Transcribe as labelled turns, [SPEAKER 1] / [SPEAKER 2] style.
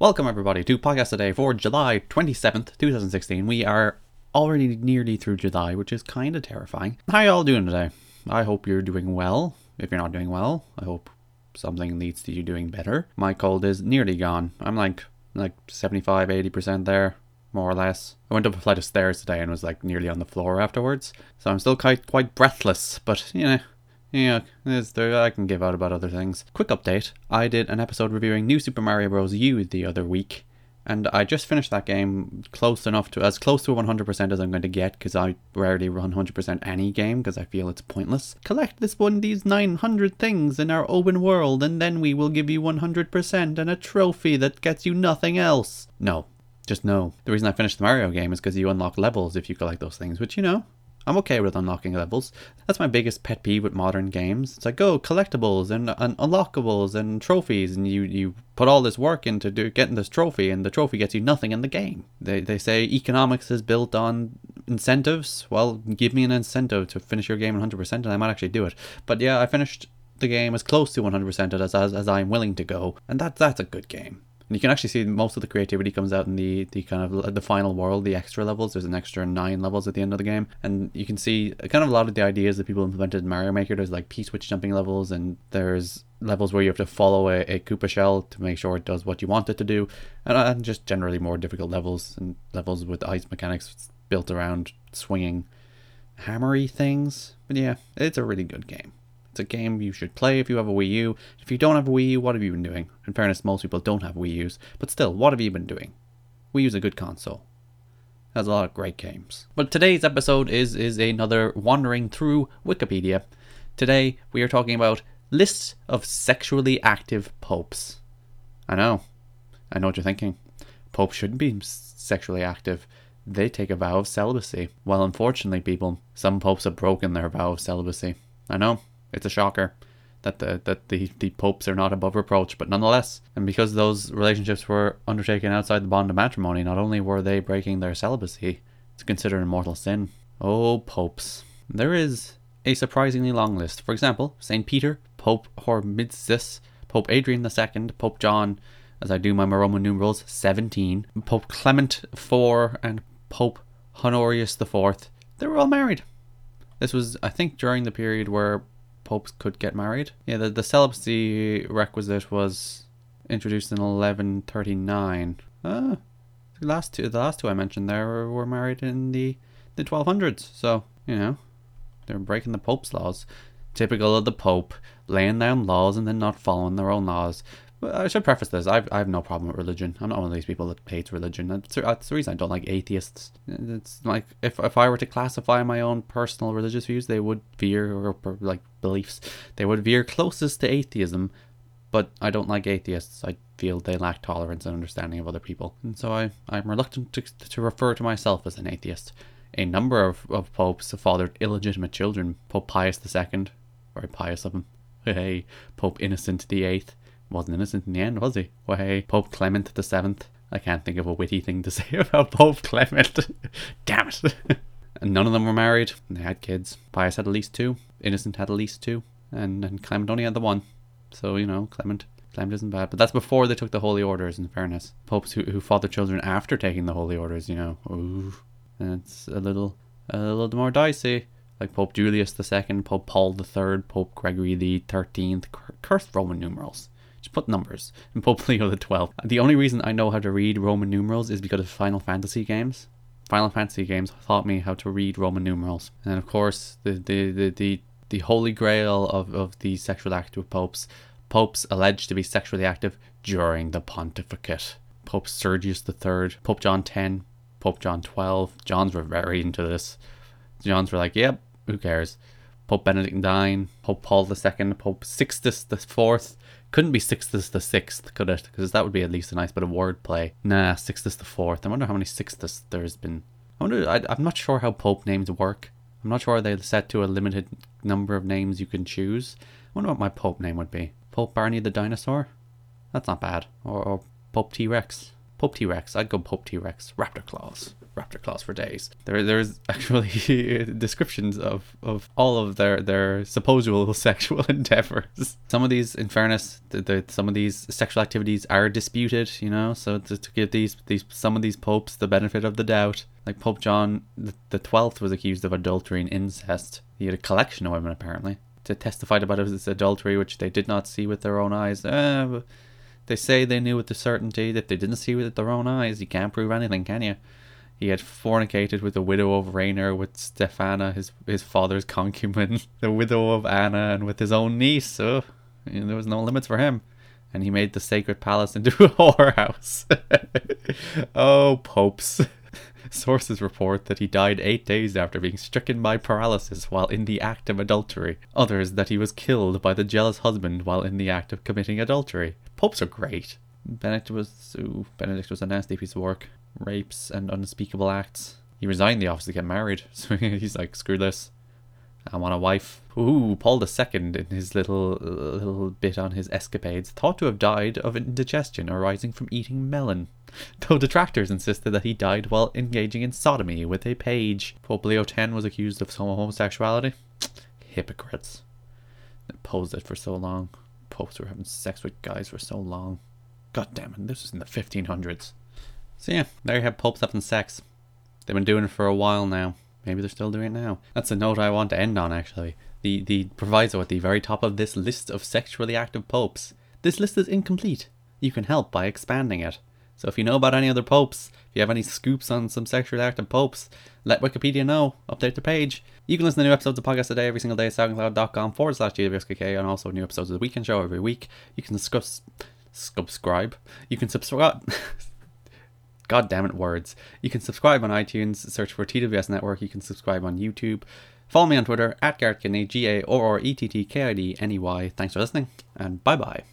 [SPEAKER 1] Welcome, everybody, to Podcast A Day for July 27th, 2016. We are already nearly through July, which is kind of terrifying. How y'all doing today? I hope you're doing well. If you're not doing well, I hope something leads to you doing better. My cold is nearly gone. I'm like like 75, 80% there, more or less. I went up a flight of stairs today and was like nearly on the floor afterwards. So I'm still quite quite breathless, but you know, yeah, I can give out about other things. Quick update I did an episode reviewing New Super Mario Bros. U the other week, and I just finished that game close enough to, as close to 100% as I'm going to get, because I rarely run 100% any game, because I feel it's pointless. Collect this one, these 900 things in our open world, and then we will give you 100% and a trophy that gets you nothing else. No. Just no. The reason I finished the Mario game is because you unlock levels if you collect those things, which, you know, I'm okay with unlocking levels. That's my biggest pet peeve with modern games. It's like, oh, collectibles and, and unlockables and trophies, and you, you put all this work into do, getting this trophy, and the trophy gets you nothing in the game. They, they say economics is built on incentives. Well, give me an incentive to finish your game 100%, and I might actually do it. But yeah, I finished the game as close to 100% as, as, as I'm willing to go, and that, that's a good game. And you can actually see most of the creativity comes out in the, the kind of the final world, the extra levels. There's an extra nine levels at the end of the game. And you can see kind of a lot of the ideas that people implemented in Mario Maker. There's like P-switch jumping levels and there's levels where you have to follow a, a Koopa shell to make sure it does what you want it to do. And, uh, and just generally more difficult levels and levels with ice mechanics built around swinging hammery things. But yeah, it's a really good game. It's a game you should play if you have a Wii U. If you don't have a Wii U, what have you been doing? In fairness, most people don't have Wii U's, but still, what have you been doing? Wii U's a good console. It has a lot of great games. But today's episode is is another wandering through Wikipedia. Today we are talking about lists of sexually active popes. I know. I know what you're thinking. Popes shouldn't be sexually active. They take a vow of celibacy. Well, unfortunately, people, some popes have broken their vow of celibacy. I know. It's a shocker that the that the, the popes are not above reproach, but nonetheless, and because those relationships were undertaken outside the bond of matrimony, not only were they breaking their celibacy, it's considered a mortal sin. Oh, popes. There is a surprisingly long list. For example, Saint Peter, Pope Hormisdas, Pope Adrian II, Pope John, as I do my Roman numerals, 17, Pope Clement IV, and Pope Honorius IV. They were all married. This was, I think, during the period where popes could get married. Yeah, the, the celibacy requisite was introduced in 1139. Uh, the last two, the last two I mentioned there were, were married in the the 1200s. So you know, they're breaking the Pope's laws. Typical of the Pope, laying down laws and then not following their own laws. I should preface this. I've, I have no problem with religion. I'm not one of these people that hates religion. That's, that's the reason I don't like atheists. It's like if, if I were to classify my own personal religious views, they would veer, or, or like beliefs, they would veer closest to atheism. But I don't like atheists. I feel they lack tolerance and understanding of other people. And so I, I'm reluctant to, to refer to myself as an atheist. A number of, of popes have fathered illegitimate children. Pope Pius II, very pious of him. Hey, Pope Innocent VIII wasn't innocent in the end, was he? Why, Pope Clement the Seventh. I can't think of a witty thing to say about Pope Clement. Damn it. and none of them were married. They had kids. Pius had at least two. Innocent had at least two. And, and Clement only had the one. So, you know, Clement Clement isn't bad. But that's before they took the holy orders, in fairness. Popes who, who fought their children after taking the holy orders, you know. Ooh. It's a little, a little more dicey. Like Pope Julius II, Pope Paul III, Pope Gregory the Thirteenth, cursed Roman numerals. Just put numbers. And Pope Leo the 12th. The only reason I know how to read Roman numerals is because of Final Fantasy games. Final Fantasy games taught me how to read Roman numerals. And of course, the the, the, the, the holy grail of, of the sexual active popes, popes alleged to be sexually active during the pontificate. Pope Sergius III, Pope John X, Pope John XII. Johns were very into this. Johns were like, yep, who cares? Pope Benedict IX, Pope Paul II, Pope Sixtus IV, couldn't be Sixtus the Sixth, could it? Because that would be at least a nice bit of wordplay. Nah, Sixtus the Fourth. I wonder how many Sixtus there's been. I wonder. I, I'm not sure how Pope names work. I'm not sure they're set to a limited number of names you can choose. I wonder what my Pope name would be. Pope Barney the Dinosaur? That's not bad. Or, or Pope T Rex. Pope T Rex. I'd go Pope T Rex. Raptor Claws. raptor claws for days. There, there's actually descriptions of, of all of their, their supposed sexual endeavors. Some of these, in fairness, the, the, some of these sexual activities are disputed, you know, so to, to give these, these some of these popes the benefit of the doubt. Like Pope John the Twelfth was accused of adultery and incest. He had a collection of women apparently. To testified about his adultery, which they did not see with their own eyes. Uh, they say they knew with the certainty that they didn't see with their own eyes. You can't prove anything, can you? He had fornicated with the widow of Rainer, with Stefana, his his father's concubine, the widow of Anna, and with his own niece. So you know, there was no limits for him. And he made the sacred palace into a whorehouse. oh, popes. Sources report that he died eight days after being stricken by paralysis while in the act of adultery. Others that he was killed by the jealous husband while in the act of committing adultery. Popes are great. Benedict was ooh, Benedict was a nasty piece of work. Rapes and unspeakable acts. He resigned the office to get married. So he's like, screw this. I want a wife. Ooh, Paul II, in his little little bit on his escapades, thought to have died of indigestion arising from eating melon, though detractors insisted that he died while engaging in sodomy with a page. Pope Leo X was accused of homosexuality. Hypocrites. They posed it for so long. Popes were having sex with guys for so long. God damn it, this was in the 1500s. So yeah, there you have popes having sex. They've been doing it for a while now. Maybe they're still doing it now. That's a note I want to end on, actually. The, the proviso at the very top of this list of sexually active popes. This list is incomplete. You can help by expanding it. So if you know about any other popes, if you have any scoops on some sexually active popes, let Wikipedia know. Update the page. You can listen to new episodes of podcast a day every single day at soundcloud.com forward slash GWSKK and also new episodes of the weekend show every week. You can discuss, subscribe. You can subscribe. God damn it, words. You can subscribe on iTunes, search for TWS Network. You can subscribe on YouTube. Follow me on Twitter at Garrett Kidney, G A O R E T T K I D N E Y. Thanks for listening, and bye bye.